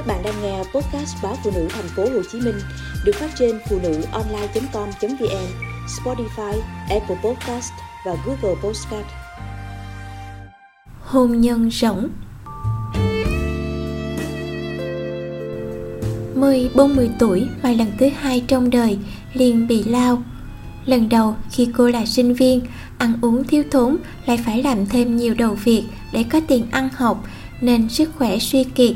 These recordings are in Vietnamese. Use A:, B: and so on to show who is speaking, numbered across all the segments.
A: Các bạn đang nghe podcast báo phụ nữ thành phố Hồ Chí Minh được phát trên phụ nữ online.com.vn, Spotify, Apple Podcast và Google Podcast.
B: Hôn nhân rỗng Mười bốn mươi tuổi mà lần thứ hai trong đời liền bị lao. Lần đầu khi cô là sinh viên, ăn uống thiếu thốn lại phải làm thêm nhiều đầu việc để có tiền ăn học nên sức khỏe suy kiệt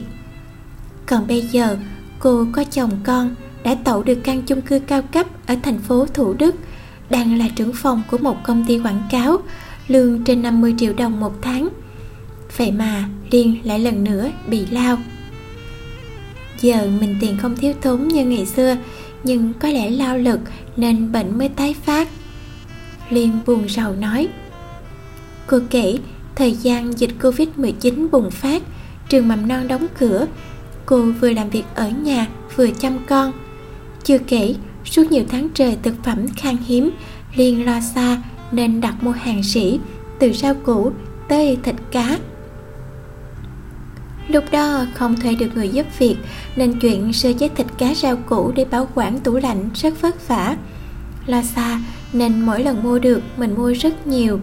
B: còn bây giờ, cô có chồng con đã tậu được căn chung cư cao cấp ở thành phố Thủ Đức, đang là trưởng phòng của một công ty quảng cáo, lương trên 50 triệu đồng một tháng. Vậy mà Liên lại lần nữa bị lao. Giờ mình tiền không thiếu thốn như ngày xưa, nhưng có lẽ lao lực nên bệnh mới tái phát. Liên buồn rầu nói, Cô kể, thời gian dịch Covid-19 bùng phát, trường mầm non đóng cửa cô vừa làm việc ở nhà, vừa chăm con. Chưa kể, suốt nhiều tháng trời thực phẩm khan hiếm, liền lo xa nên đặt mua hàng sĩ từ rau củ tới thịt cá. Lúc đó không thuê được người giúp việc, nên chuyện sơ chế thịt cá rau củ để bảo quản tủ lạnh rất vất vả. Lo xa nên mỗi lần mua được, mình mua rất nhiều.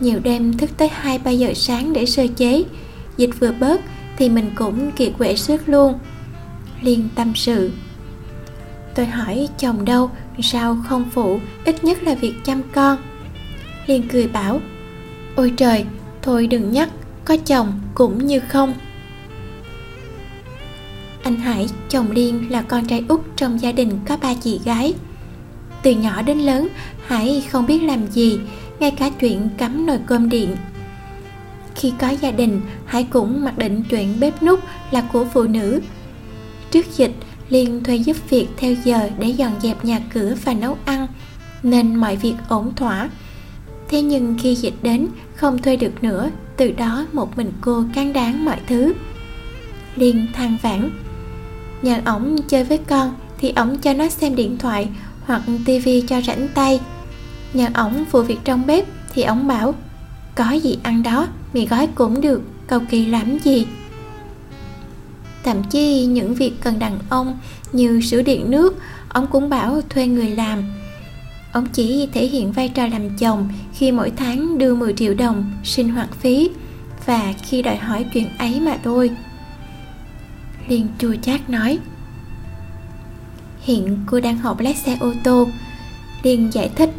B: Nhiều đêm thức tới 2-3 giờ sáng để sơ chế, dịch vừa bớt thì mình cũng kiệt quệ sức luôn. Liên tâm sự. Tôi hỏi, chồng đâu? Sao không phụ? Ít nhất là việc chăm con. Liên cười bảo, ôi trời, thôi đừng nhắc, có chồng cũng như không. Anh hải chồng liên là con trai út trong gia đình có ba chị gái. Từ nhỏ đến lớn, hải không biết làm gì, ngay cả chuyện cắm nồi cơm điện khi có gia đình, hãy cũng mặc định chuyện bếp nút là của phụ nữ. Trước dịch, liên thuê giúp việc theo giờ để dọn dẹp nhà cửa và nấu ăn, nên mọi việc ổn thỏa. Thế nhưng khi dịch đến, không thuê được nữa, từ đó một mình cô can đáng mọi thứ. Liên than vãn nhờ ổng chơi với con thì ổng cho nó xem điện thoại hoặc tivi cho rảnh tay. Nhờ ổng phụ việc trong bếp thì ổng bảo có gì ăn đó, mì gói cũng được, cầu kỳ lắm gì? Thậm chí những việc cần đàn ông như sửa điện nước, ông cũng bảo thuê người làm. Ông chỉ thể hiện vai trò làm chồng khi mỗi tháng đưa 10 triệu đồng sinh hoạt phí và khi đòi hỏi chuyện ấy mà thôi. Liền chua chát nói. Hiện cô đang học lái xe ô tô liền giải thích,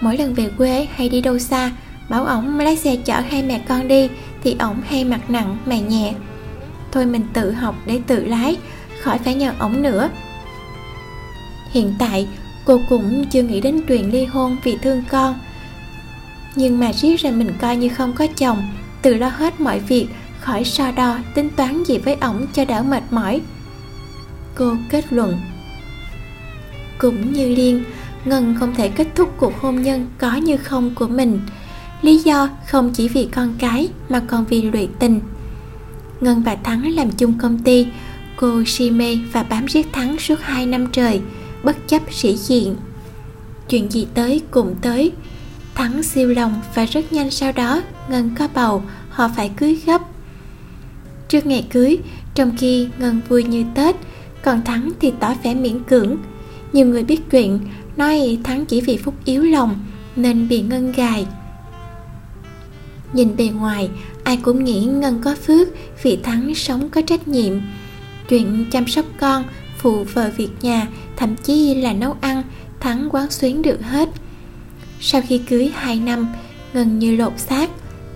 B: mỗi lần về quê hay đi đâu xa bảo ổng lái xe chở hai mẹ con đi, thì ổng hay mặt nặng mày nhẹ. Thôi mình tự học để tự lái, khỏi phải nhờ ổng nữa. Hiện tại, cô cũng chưa nghĩ đến chuyện ly hôn vì thương con. Nhưng mà riết ra mình coi như không có chồng, tự lo hết mọi việc, khỏi so đo, tính toán gì với ổng cho đỡ mệt mỏi. Cô kết luận, cũng như liên, ngân không thể kết thúc cuộc hôn nhân có như không của mình. Lý do không chỉ vì con cái mà còn vì lụy tình. Ngân và Thắng làm chung công ty, cô si mê và bám riết Thắng suốt 2 năm trời, bất chấp sĩ diện. Chuyện gì tới cũng tới, Thắng siêu lòng và rất nhanh sau đó Ngân có bầu, họ phải cưới gấp. Trước ngày cưới, trong khi Ngân vui như Tết, còn Thắng thì tỏ vẻ miễn cưỡng. Nhiều người biết chuyện, nói Thắng chỉ vì phúc yếu lòng nên bị Ngân gài Nhìn bề ngoài, ai cũng nghĩ Ngân có phước vì Thắng sống có trách nhiệm. Chuyện chăm sóc con, phụ vợ việc nhà, thậm chí là nấu ăn, Thắng quán xuyến được hết. Sau khi cưới 2 năm, Ngân như lột xác.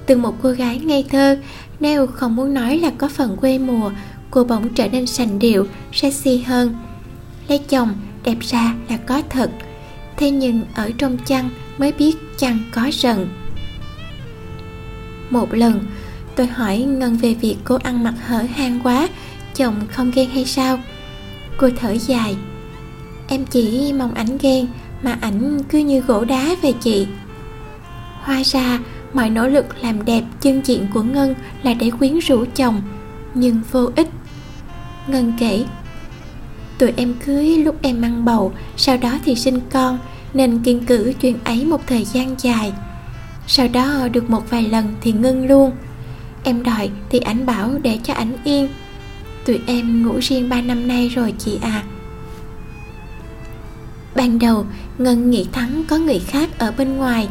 B: Từ một cô gái ngây thơ, nếu không muốn nói là có phần quê mùa, cô bỗng trở nên sành điệu, sexy hơn. Lấy chồng đẹp ra là có thật, thế nhưng ở trong chăn mới biết chăn có rần một lần. Tôi hỏi ngân về việc cô ăn mặc hở hang quá, chồng không ghen hay sao? Cô thở dài. Em chỉ mong ảnh ghen, mà ảnh cứ như gỗ đá về chị. Hóa ra, mọi nỗ lực làm đẹp chân diện của ngân là để quyến rũ chồng, nhưng vô ích. Ngân kể, tụi em cưới lúc em mang bầu, sau đó thì sinh con, nên kiên cử chuyện ấy một thời gian dài sau đó được một vài lần thì ngưng luôn. Em đòi thì ảnh bảo để cho ảnh yên. Tụi em ngủ riêng 3 năm nay rồi chị à. Ban đầu, ngân nghĩ thắng có người khác ở bên ngoài,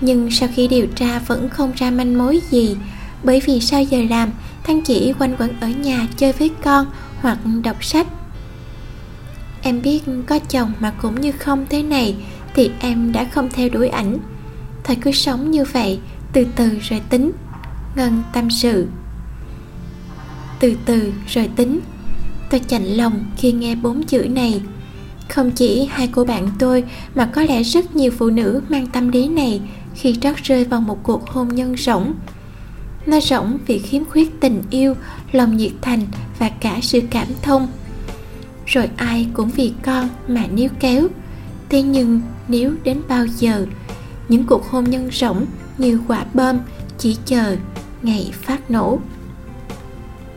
B: nhưng sau khi điều tra vẫn không ra manh mối gì. Bởi vì sau giờ làm thăng chỉ quanh quẩn ở nhà chơi với con hoặc đọc sách. Em biết có chồng mà cũng như không thế này, thì em đã không theo đuổi ảnh thôi cứ sống như vậy, từ từ rồi tính. Ngân tâm sự. Từ từ rồi tính. Tôi chạnh lòng khi nghe bốn chữ này. Không chỉ hai cô bạn tôi, mà có lẽ rất nhiều phụ nữ mang tâm lý này khi trót rơi vào một cuộc hôn nhân rỗng. Nó rỗng vì khiếm khuyết tình yêu, lòng nhiệt thành và cả sự cảm thông. Rồi ai cũng vì con mà níu kéo. Thế nhưng nếu đến bao giờ những cuộc hôn nhân rỗng như quả bom chỉ chờ ngày phát nổ.